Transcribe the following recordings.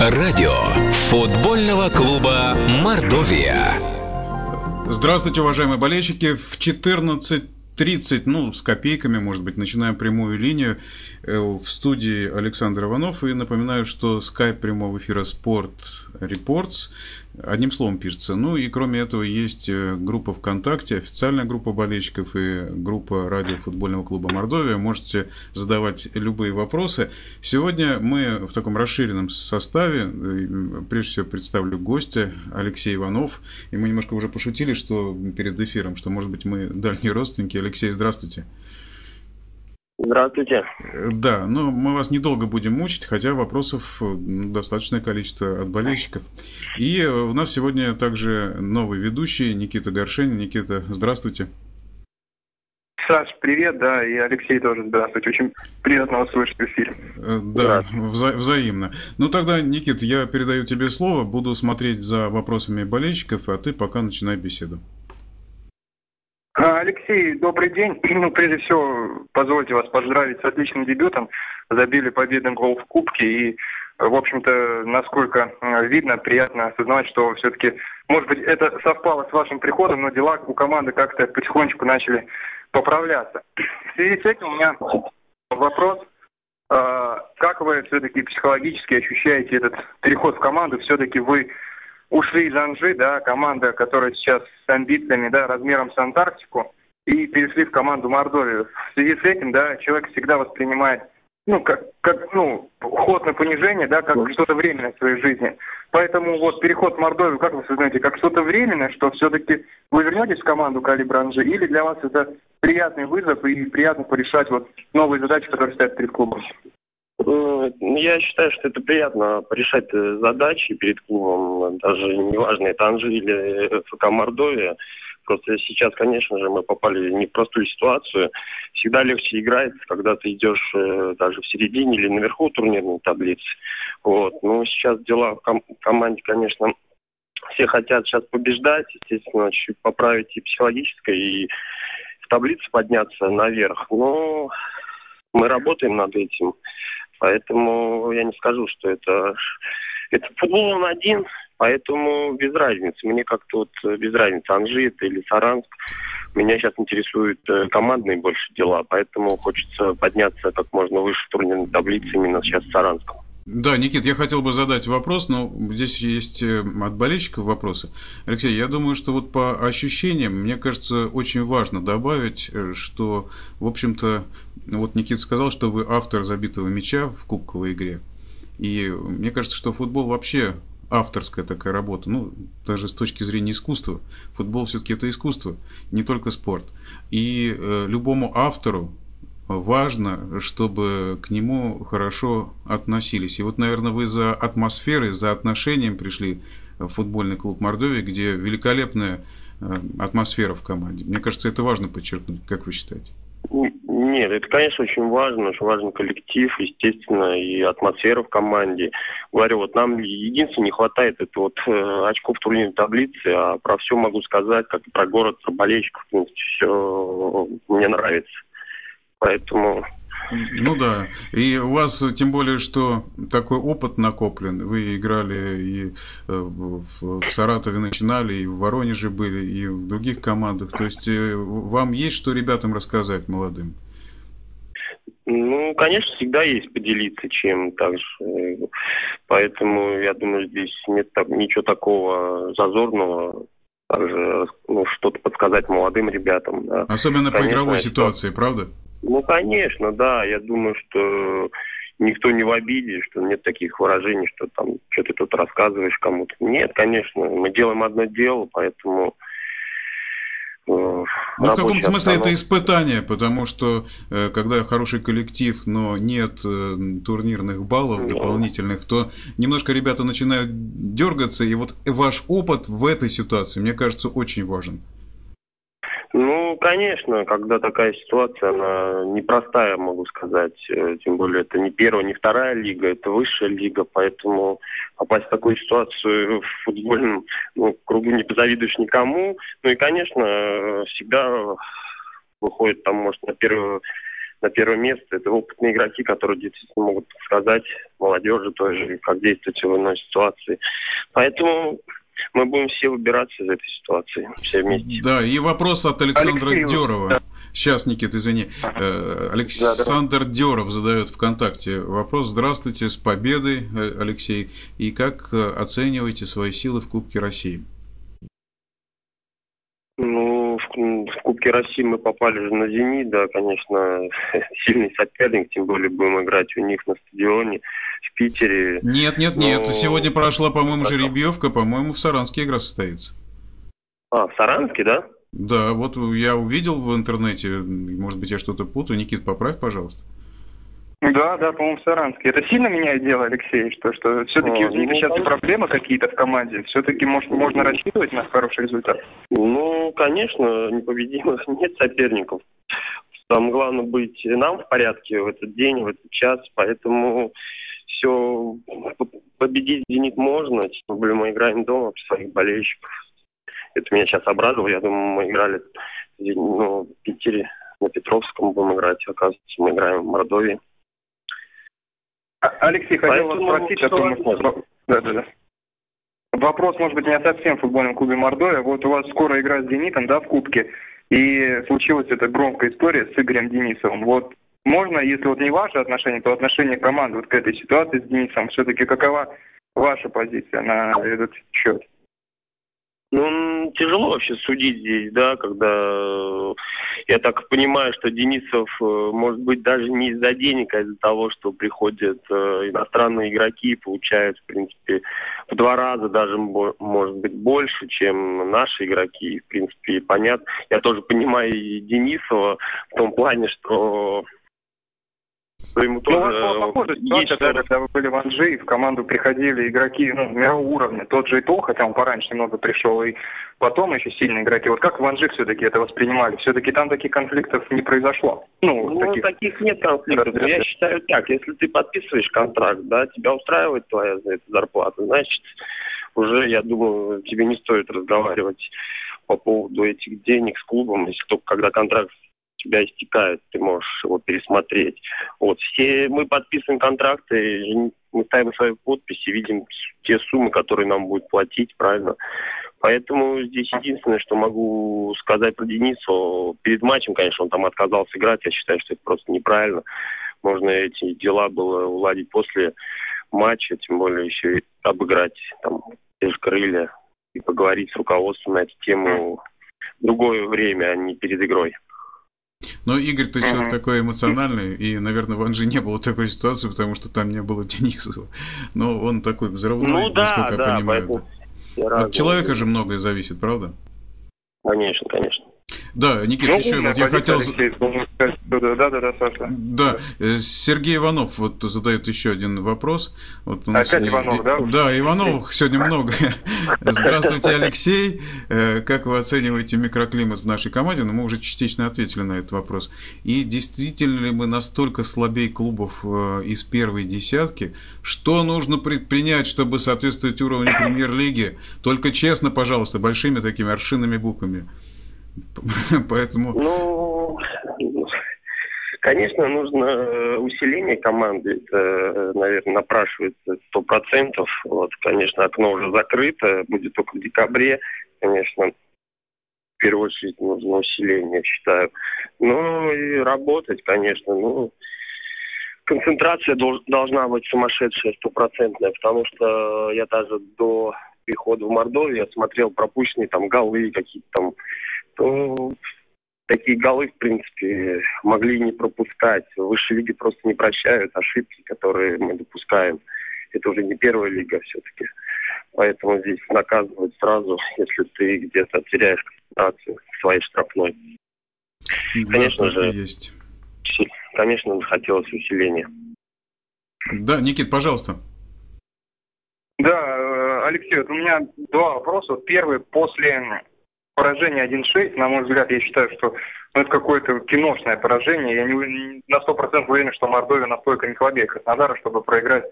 Радио футбольного клуба «Мордовия». Здравствуйте, уважаемые болельщики. В 14.30, ну, с копейками, может быть, начинаем прямую линию. Э, в студии Александр Иванов. И напоминаю, что скайп прямого эфира «Спорт Репортс» одним словом пишется. Ну и кроме этого есть э, группа ВКонтакте, официальная группа болельщиков и группа радио футбольного клуба Мордовия. Можете задавать любые вопросы. Сегодня мы в таком расширенном составе. Э, прежде всего представлю гостя Алексей Иванов. И мы немножко уже пошутили, что перед эфиром, что, может быть, мы дальние родственники. Алексей. Здравствуйте. Да, но мы вас недолго будем мучить, хотя вопросов ну, достаточное количество от болельщиков. И э, у нас сегодня также новый ведущий Никита Горшенин. Никита, здравствуйте. Саш, привет, да, и Алексей тоже здравствуйте. Очень приятно вас слышать в эфире. Э, да, вза- взаимно. Ну тогда, Никит, я передаю тебе слово, буду смотреть за вопросами болельщиков, а ты пока начинай беседу. А, Алексей, добрый день. Ну, прежде всего, позвольте вас поздравить с отличным дебютом. Забили победный гол в Кубке и в общем-то, насколько э, видно, приятно осознавать, что все-таки, может быть, это совпало с вашим приходом, но дела у команды как-то потихонечку начали поправляться. В связи с этим у меня вопрос. А, как вы все-таки психологически ощущаете этот переход в команду? Все-таки вы ушли из Анжи, да, команда, которая сейчас с амбициями, да, размером с Антарктику, и перешли в команду Мордовию. В связи с этим, да, человек всегда воспринимает, ну, как, как ну, ход на понижение, да, как что-то временное в своей жизни. Поэтому вот переход в Мордовию, как вы осознаете, как что-то временное, что все-таки вы вернетесь в команду Калибр Анжи, или для вас это приятный вызов и приятно порешать вот новые задачи, которые стоят перед клубом? Я считаю, что это приятно решать э, задачи перед клубом, даже неважно, это Анжи или ФК Мордовия. Просто сейчас, конечно же, мы попали в непростую ситуацию. Всегда легче играть, когда ты идешь э, даже в середине или наверху турнирной таблицы. Вот. Но сейчас дела в ком- команде, конечно, все хотят сейчас побеждать, естественно, чуть поправить и психологическое, и в таблице подняться наверх. Но мы работаем над этим. Поэтому я не скажу, что это... Это футбол он один, поэтому без разницы. Мне как-то вот без разницы, Анжи это или Саранск. Меня сейчас интересуют э, командные больше дела, поэтому хочется подняться как можно выше в турнирной таблице именно сейчас с Саранском. Да, Никит, я хотел бы задать вопрос, но здесь есть э, от болельщиков вопросы. Алексей, я думаю, что вот по ощущениям, мне кажется, очень важно добавить, э, что, в общем-то, вот Никит сказал, что вы автор забитого мяча в кубковой игре. И мне кажется, что футбол вообще авторская такая работа, ну, даже с точки зрения искусства. Футбол все-таки это искусство, не только спорт. И э, любому автору важно, чтобы к нему хорошо относились. И вот, наверное, вы за атмосферой, за отношением пришли в футбольный клуб Мордовии, где великолепная э, атмосфера в команде. Мне кажется, это важно подчеркнуть. Как вы считаете? Нет, это, конечно, очень важно, очень важен коллектив, естественно, и атмосфера в команде. Говорю, вот нам единственное не хватает это вот э, очков турнирной таблице, а про все могу сказать, как и про город, про болельщиков, в принципе, все мне нравится. Поэтому ну да. И у вас, тем более, что такой опыт накоплен. Вы играли и э, в Саратове начинали, и в Воронеже были, и в других командах. То есть э, вам есть что ребятам рассказать, молодым? Ну, конечно, всегда есть поделиться чем также. Поэтому, я думаю, здесь нет так, ничего такого зазорного. Также ну, что-то подсказать молодым ребятам. Да. Особенно конечно, по игровой ситуации, правда? Ну, конечно, да. Я думаю, что никто не в обиде, что нет таких выражений, что там что ты тут рассказываешь кому-то. Нет, конечно, мы делаем одно дело, поэтому... Э, ну, в каком смысле это испытание, потому что э, когда хороший коллектив, но нет э, турнирных баллов дополнительных, то немножко ребята начинают дергаться, и вот ваш опыт в этой ситуации, мне кажется, очень важен. Ну, конечно, когда такая ситуация, она непростая, могу сказать. Э, тем более, это не первая, не вторая лига, это высшая лига, поэтому попасть в такую ситуацию в футбольном ну, кругу не позавидуешь никому. Ну и, конечно, всегда выходит там, может, на первую на первое место. Это опытные игроки, которые действительно могут сказать молодежи тоже, как действовать в иной ситуации. Поэтому мы будем все выбираться из этой ситуации, все вместе. Да, и вопрос от Александра Алексей, Дерова. Да. Сейчас, Никит, извини. Ага. Александр да, да. Деров задает ВКонтакте вопрос. Здравствуйте, с победой, э, Алексей. И как э, оцениваете свои силы в Кубке России? Ну, в, в Кубке России мы попали же на «Зенит», да, конечно, сильный соперник, тем более будем играть у них на стадионе в Питере. Нет, нет, но... нет, сегодня прошла, по-моему, жеребьевка, по-моему, в Саранске игра состоится. А, в Саранске, да? Да, вот я увидел в интернете, может быть, я что-то путаю. Никит, поправь, пожалуйста. Да, да, по-моему, в Саранске. Это сильно меняет дело, Алексей, что, что все-таки у них сейчас проблемы какие-то в команде. Все-таки может, можно рассчитывать на хороший результат? Ну, конечно, непобедимых нет соперников. Там главное быть нам в порядке в этот день, в этот час, поэтому все победить «Зенит» можно, тем более мы играем дома при своих болельщиков. Это меня сейчас обрадовало. Я думаю, мы играли ну, в Питере, на Петровском будем играть. Оказывается, мы играем в Мордовии. А, Алексей, хотел Поэтому вас спросить, а то мы... Да, да, да. Вопрос, может быть, не о совсем в футбольном клубе Мордовия. Вот у вас скоро игра с «Зенитом», да, в Кубке, и случилась эта громкая история с Игорем Денисовым. Вот можно, если вот не ваше отношение, то отношение команды вот к этой ситуации с Денисом, все-таки какова ваша позиция на этот счет? Ну, тяжело вообще судить здесь, да, когда э, я так понимаю, что Денисов, э, может быть, даже не из-за денег, а из-за того, что приходят э, иностранные игроки и получают, в принципе, в два раза даже, может быть, больше, чем наши игроки. В принципе, понятно. Я тоже понимаю и Денисова в том плане, что что ему тоже... Ну, у вас была ситуация, да, когда вы были в Анжи, и в команду приходили игроки ну, мирового уровня. Тот же Итол, хотя он пораньше немного пришел, и потом еще сильные игроки. Вот как в Анжи все-таки это воспринимали? Все-таки там таких конфликтов не произошло? Ну, ну таких... таких нет конфликтов. Да, Я считаю так, если ты подписываешь контракт, да, тебя устраивает твоя за это зарплата, значит, уже, я думаю, тебе не стоит разговаривать по поводу этих денег с клубом, если только когда контракт тебя истекает, ты можешь его пересмотреть. Вот, все мы подписываем контракты, мы ставим свои подписи, видим те суммы, которые нам будут платить, правильно? Поэтому здесь единственное, что могу сказать про Денису, перед матчем, конечно, он там отказался играть, я считаю, что это просто неправильно. Можно эти дела было уладить после матча, тем более еще и обыграть там те крылья и поговорить с руководством на эту тему в другое время, а не перед игрой. Но Игорь, ты человек такой эмоциональный, и, наверное, в Анже не было такой ситуации, потому что там не было Денисова. Но он такой взрывной, ну, да, насколько да, я понимаю. Да. От человека же многое зависит, правда? Конечно, конечно. Да, Никит, ну, еще вот я хотел... Да, да, да, Саша. Да, э, Сергей Иванов вот задает еще один вопрос. Вот у нас Опять Иванов, да? Да, Ивановых сегодня много. Здравствуйте, Алексей. Э, как вы оцениваете микроклимат в нашей команде? Ну, мы уже частично ответили на этот вопрос. И действительно ли мы настолько слабее клубов э, из первой десятки? Что нужно предпринять, чтобы соответствовать уровню премьер-лиги? Только честно, пожалуйста, большими такими аршинными буквами. Поэтому... Ну, конечно, нужно э, усиление команды. Это, наверное, напрашивается сто процентов. Вот, конечно, окно уже закрыто, будет только в декабре. Конечно, в первую очередь нужно усиление, считаю. Ну и работать, конечно. Ну, концентрация должна быть сумасшедшая, стопроцентная, потому что я даже до прихода в Мордовию я смотрел пропущенные там голы, какие-то там то такие голы, в принципе, могли не пропускать. Высшие лиги просто не прощают ошибки, которые мы допускаем. Это уже не первая лига все-таки. Поэтому здесь наказывают сразу, если ты где-то теряешь концентрацию своей штрафной. Да, конечно же, есть. конечно, хотелось усиления. Да, Никит, пожалуйста. Алексей, вот у меня два вопроса. Первый, после поражение 1-6, на мой взгляд, я считаю, что ну, это какое-то киношное поражение. Я не, на 100% уверен, что Мордовия настолько не слабее Краснодара, чтобы проиграть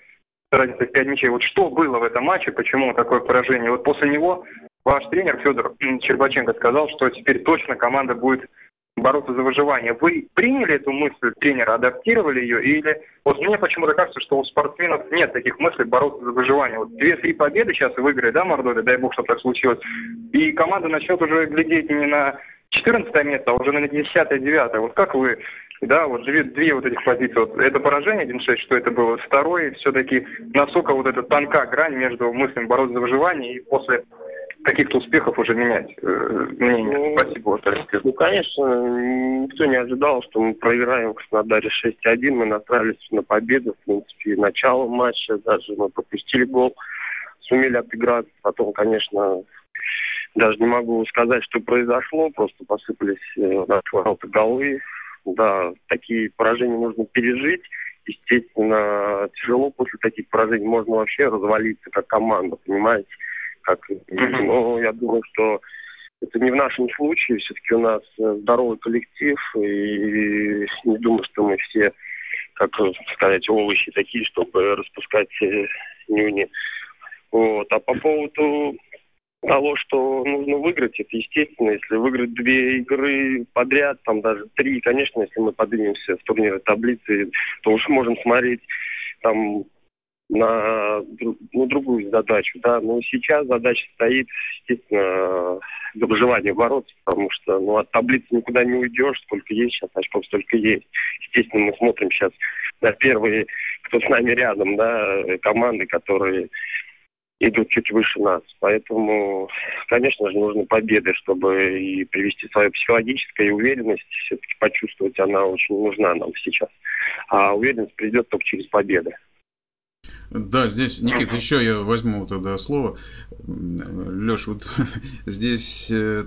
разницей в 5 мячей. Вот что было в этом матче, почему такое поражение? Вот после него ваш тренер Федор Чербаченко сказал, что теперь точно команда будет бороться за выживание. Вы приняли эту мысль тренера, адаптировали ее, или вот мне почему-то кажется, что у спортсменов нет таких мыслей бороться за выживание. Вот две-три победы сейчас выиграет, да, Мордовия, дай бог, чтобы так случилось, и команда начнет уже глядеть не на 14 место, а уже на 10-9. Вот как вы, да, вот две, две вот этих позиции, вот это поражение 1-6, что это было, второй, все-таки насколько вот эта тонка грань между мыслями бороться за выживание и после каких-то успехов уже менять э, мнение. Ну, Спасибо, Ну, конечно, никто не ожидал, что мы проиграем в Краснодаре 6-1. Мы настраивались на победу, в принципе, начало матча, даже мы пропустили гол, сумели отыграться. Потом, конечно, даже не могу сказать, что произошло, просто посыпались э, наши ворота голы. Да, такие поражения нужно пережить. Естественно, тяжело после таких поражений. Можно вообще развалиться как команда, понимаете? Как. Но я думаю, что это не в нашем случае. Все-таки у нас э, здоровый коллектив, и не думаю, что мы все, как сказать, овощи такие, чтобы распускать э, нюни. Вот. А по поводу того, что нужно выиграть, это естественно. Если выиграть две игры подряд, там даже три, конечно, если мы поднимемся в турниры таблицы, то уж можем смотреть там на ну, другую задачу. Да. Но сейчас задача стоит, естественно, за выживание бороться, потому что ну, от таблицы никуда не уйдешь, сколько есть сейчас очков, столько есть. Естественно, мы смотрим сейчас на первые, кто с нами рядом, да, команды, которые идут чуть выше нас. Поэтому, конечно же, нужны победы, чтобы и привести свою психологическую уверенность, все-таки почувствовать, она очень нужна нам сейчас. А уверенность придет только через победы. Да, здесь, Никита, еще я возьму тогда слово. Леш, вот здесь э,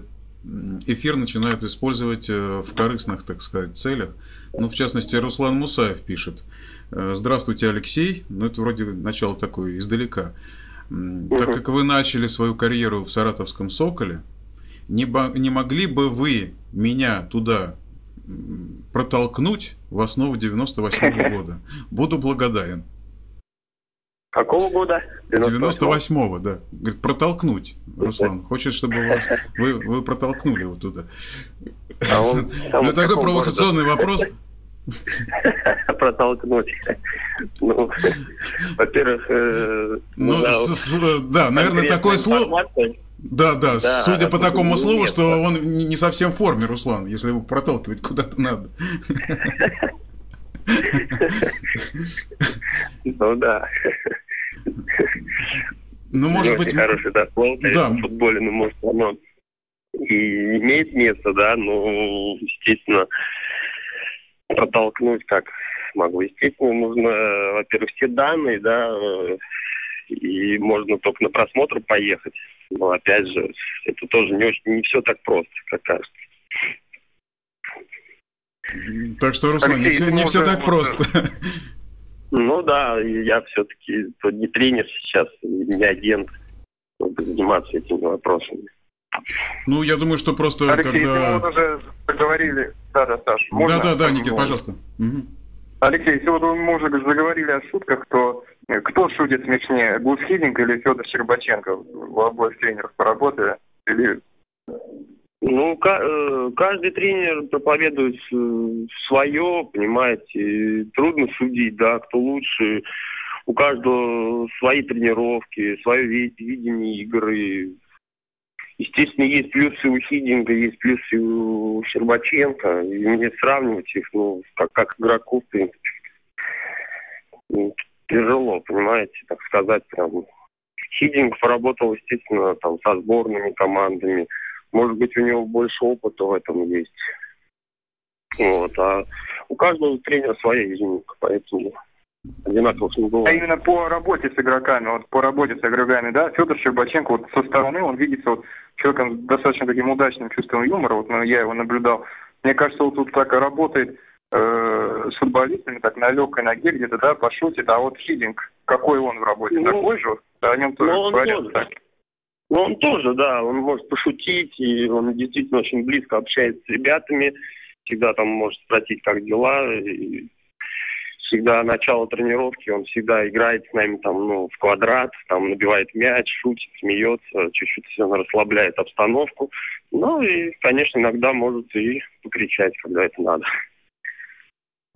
эфир начинают использовать э, в корыстных, так сказать, целях. Ну, в частности, Руслан Мусаев пишет. «Э, Здравствуйте, Алексей. Ну, это вроде начало такое издалека. Так как вы начали свою карьеру в саратовском «Соколе», не, не могли бы вы меня туда протолкнуть в основу 98 -го года? Буду благодарен. Какого года? 98-го, да. Говорит, протолкнуть, Руслан. Хочет, чтобы вас, вы, вы протолкнули его туда. А он, ну, такой провокационный города? вопрос. Протолкнуть. Ну, во-первых, э, ну, да, наверное, такое слово. Да, да, да, судя по такому слову, что он не совсем в форме, Руслан, если его проталкивать куда-то надо. Ну да. Ну, может быть... хороший, да, слово, да. в футболе, ну, может, оно и имеет место, да, но, естественно, протолкнуть как могу. Естественно, нужно, во-первых, все данные, да, и можно только на просмотр поехать. Но, опять же, это тоже не очень, не все так просто, как кажется. Так что, Руслан, не все, не все так просто. Ну да, я все-таки не тренер сейчас, не агент, чтобы заниматься этими вопросами. Ну, я думаю, что просто Алексей, когда... мы уже заговорили... Да, да, Саш, можно? Да, да, да, Никит, пожалуйста. Угу. Алексей, если вот мы уже заговорили о шутках, то э, кто шутит смешнее, Гус Хидинг или Федор Щербаченко? В обоих тренерах поработали? Или ну, э, каждый тренер проповедует э, свое, понимаете, трудно судить, да, кто лучше. У каждого свои тренировки, свое видение игры. Естественно, есть плюсы у Хидинга, есть плюсы у Щербаченко. И мне сравнивать их, ну, как, как игроков, в принципе, ну, тяжело, понимаете, так сказать, прям. Хидинг поработал, естественно, там, со сборными командами – может быть, у него больше опыта в этом есть. Вот, а у каждого тренера своя изюминка, поэтому одинаковых не бывает. А именно по работе с игроками, вот по работе с игроками, да, Федор Щербаченко вот со стороны, он видится вот человеком с достаточно таким удачным чувством юмора, вот ну, я его наблюдал. Мне кажется, вот тут так работает э, с футболистами, так на легкой ноге где-то, да, пошутит, а вот Хидинг, какой он в работе, ну, такой же, о нем тоже ну, говорят. Ну, он тоже, да, он может пошутить, и он действительно очень близко общается с ребятами, всегда там может спросить, как дела. И всегда начало тренировки, он всегда играет с нами там, ну, в квадрат, там набивает мяч, шутит, смеется, чуть-чуть расслабляет обстановку. Ну и, конечно, иногда может и покричать, когда это надо.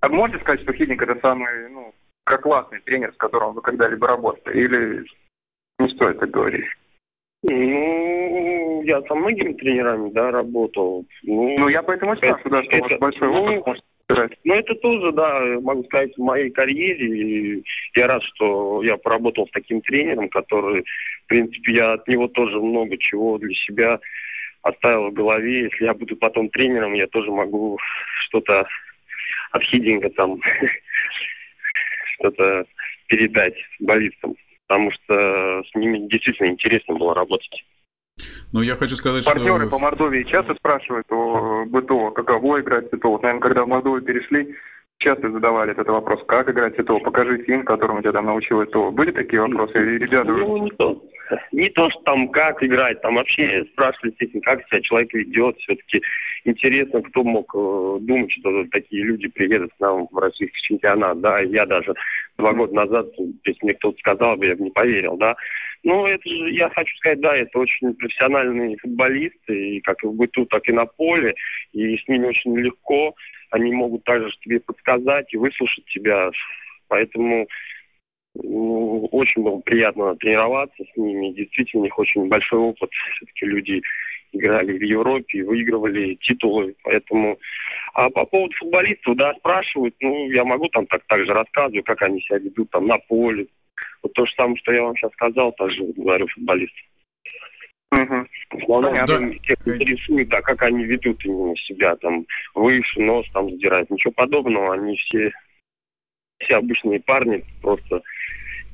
А можете сказать, что Хидник это самый, ну, классный тренер, с которым вы когда-либо работали? Или не стоит так говорить? Ну, я со многими тренерами, да, работал. Ну, ну я поэтому и спрашиваю, да, что это, у вас большой ну, опыт, ну, это тоже, да, могу сказать, в моей карьере. И я рад, что я поработал с таким тренером, который, в принципе, я от него тоже много чего для себя оставил в голове. Если я буду потом тренером, я тоже могу что-то от хидинга там, что-то передать футболистам. Потому что с ними действительно интересно было работать. Но я хочу сказать, Партнеры что... по Мордовии часто спрашивают о БТО, каково играть в БТО. Вот, наверное, когда в Мордовию перешли, часто задавали этот вопрос, как играть ТТО, покажи фильм, которому тебя там научил ТТО. Были такие вопросы? И ребята... Ну, не то, не то, что там как играть, там вообще спрашивали, естественно, как себя человек ведет, все-таки интересно, кто мог э, думать, что такие люди приедут к нам в российский чемпионат, да, я даже два года назад, если мне кто-то сказал бы, я бы не поверил, да. Ну, это же, я хочу сказать, да, это очень профессиональные футболисты, и как и в быту, так и на поле, и с ними очень легко, они могут также тебе подсказать и выслушать тебя, поэтому ну, очень было приятно тренироваться с ними, действительно у них очень большой опыт, все-таки люди играли в Европе, выигрывали титулы, поэтому... А по поводу футболистов, да, спрашивают, ну, я могу там так, так же рассказывать, как они себя ведут там на поле. Вот то же самое, что я вам сейчас сказал, также говорю футболистам. Угу. Основном да. тех интересует, а как они ведут именно себя, там, выше, нос там задирать. Ничего подобного, они все, все обычные парни, просто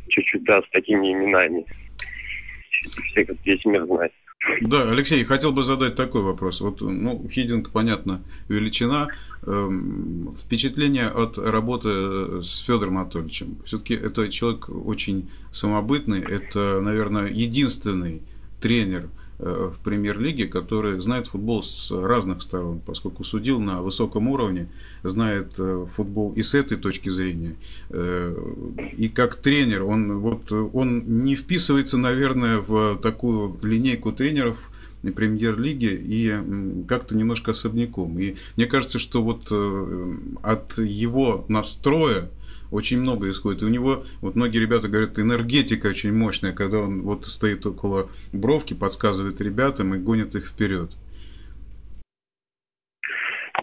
чуть-чуть, да, с такими именами. Все, как весь мир знает. Да, Алексей, хотел бы задать такой вопрос. Вот, ну, Хидинг, понятно, величина. Эм, впечатление от работы с Федором Анатольевичем. Все-таки это человек очень самобытный. Это, наверное, единственный тренер – Э, в премьер-лиге, который знает футбол с разных сторон, поскольку судил на высоком уровне, знает э, футбол и с этой точки зрения. Э, и как тренер, он, вот, он не вписывается, наверное, в такую линейку тренеров, премьер-лиги и как-то немножко особняком. И мне кажется, что вот от его настроя, очень много исходит. И у него, вот многие ребята говорят, энергетика очень мощная, когда он вот стоит около бровки, подсказывает ребятам и гонит их вперед.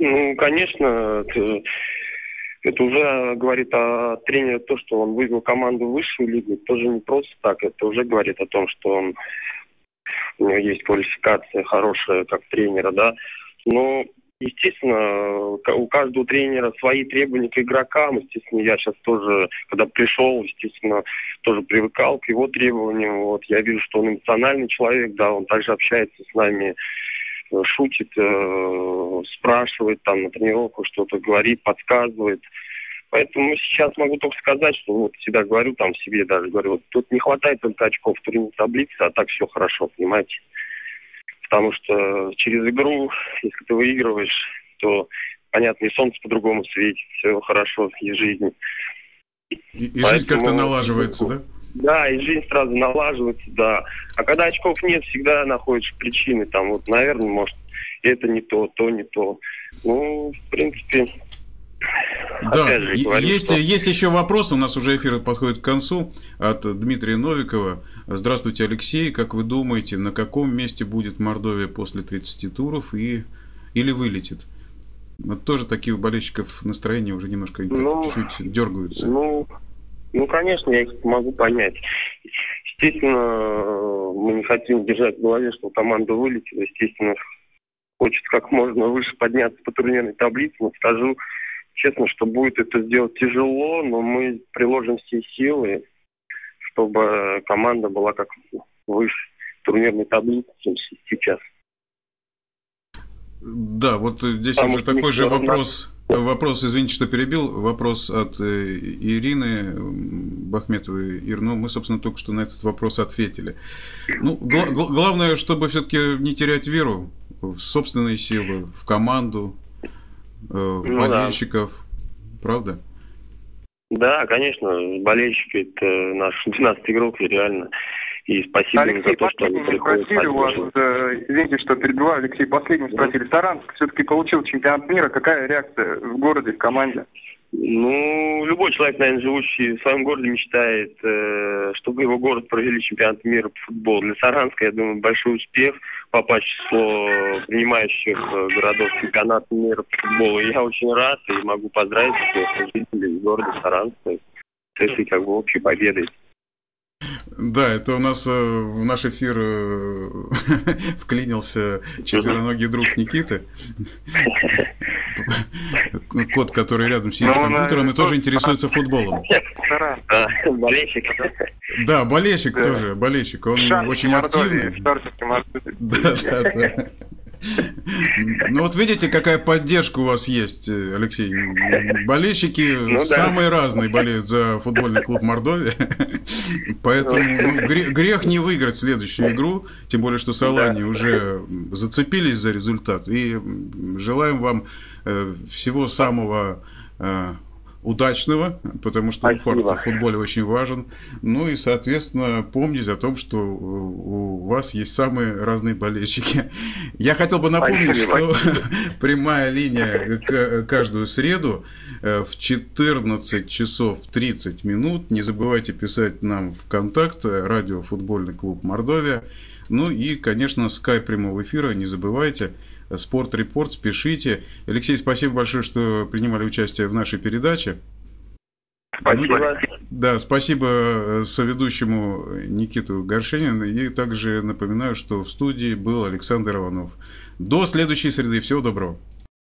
Ну, конечно, это, это уже говорит о тренере то, что он вывел команду в высшую лигу. Тоже не просто так. Это уже говорит о том, что он у него есть квалификация хорошая как тренера, да. Но Естественно, у каждого тренера свои требования к игрокам. Естественно, я сейчас тоже, когда пришел, естественно, тоже привыкал к его требованиям. Вот я вижу, что он эмоциональный человек, да, он также общается с нами, э, шутит, э, спрашивает там на тренировках что-то, говорит, подсказывает. Поэтому сейчас могу только сказать, что вот всегда говорю там себе даже, говорю, вот тут не хватает только очков в турнирной таблице, а так все хорошо, понимаете. Потому что через игру, если ты выигрываешь, то, понятно, и солнце по-другому светит, все хорошо, и жизнь. И, и жизнь как-то налаживается, да? Да, и жизнь сразу налаживается, да. А когда очков нет, всегда находишь причины. Там вот, наверное, может, это не то, то не то. Ну, в принципе, да, говорю, есть, что... есть еще вопрос, у нас уже эфир подходит к концу, от Дмитрия Новикова. Здравствуйте, Алексей, как вы думаете, на каком месте будет Мордовия после 30 туров и, или вылетит? Вот тоже такие у болельщиков настроения уже немножко ну, чуть-чуть дергаются. Ну, ну, конечно, я их могу понять. Естественно, мы не хотим держать в голове, что команда вылетела. Естественно, хочется как можно выше подняться по турнирной таблице, но скажу, Честно, что будет это сделать тяжело, но мы приложим все силы, чтобы команда была как выше турнирной таблицы, чем сейчас. Да, вот здесь Потому уже такой же вопрос. Вопрос, извините, что перебил. Вопрос от э, Ирины Бахметовой. Ир, ну, мы, собственно, только что на этот вопрос ответили. Ну, гла- главное, чтобы все-таки не терять веру в собственные силы, в команду, э, ну, болельщиков, да. правда? Да, конечно, болельщики это наш 12 игрок, и реально. И спасибо Алексей, им за то, что они приходят. спросили у вас, э, извините, что перебиваю, Алексей, последний спросили. Саранск все-таки получил чемпионат мира. Какая реакция в городе, в команде? Ну, любой человек, наверное, живущий в своем городе, мечтает, э, чтобы его город провели чемпионат мира по футболу. Для Саранска, я думаю, большой успех попасть в число принимающих э, городов чемпионата мира по футболу. И я очень рад и могу поздравить всех жителей города Саранска с этой как бы общей победой. Да, это у нас э, в наш эфир э, вклинился четвероногий друг Никиты. Кот, который рядом сидит с ну, компьютером и тоже интересуется футболом. Болельщик. Да, болельщик тоже, болельщик. Он очень активный. Да, да, да. Ну вот видите, какая поддержка у вас есть, Алексей. Болельщики ну, самые да. разные болеют за футбольный клуб Мордовия. Поэтому ну, грех, грех не выиграть следующую игру, тем более, что Салани да. уже зацепились за результат. И желаем вам всего самого э, удачного, потому что Спасибо. в футболе очень важен. Ну и, соответственно, помнить о том, что у вас есть самые разные болельщики. Я хотел бы напомнить, Спасибо. что прямая линия каждую среду э, в 14 часов 30 минут. Не забывайте писать нам в контакт радио «Футбольный клуб Мордовия». Ну и, конечно, скайп прямого эфира, не забывайте – Спорт Репорт, спешите. Алексей, спасибо большое, что принимали участие в нашей передаче. Спасибо. Ну, да, спасибо э, соведущему Никиту Горшенину. И также напоминаю, что в студии был Александр Иванов. До следующей среды. Всего доброго.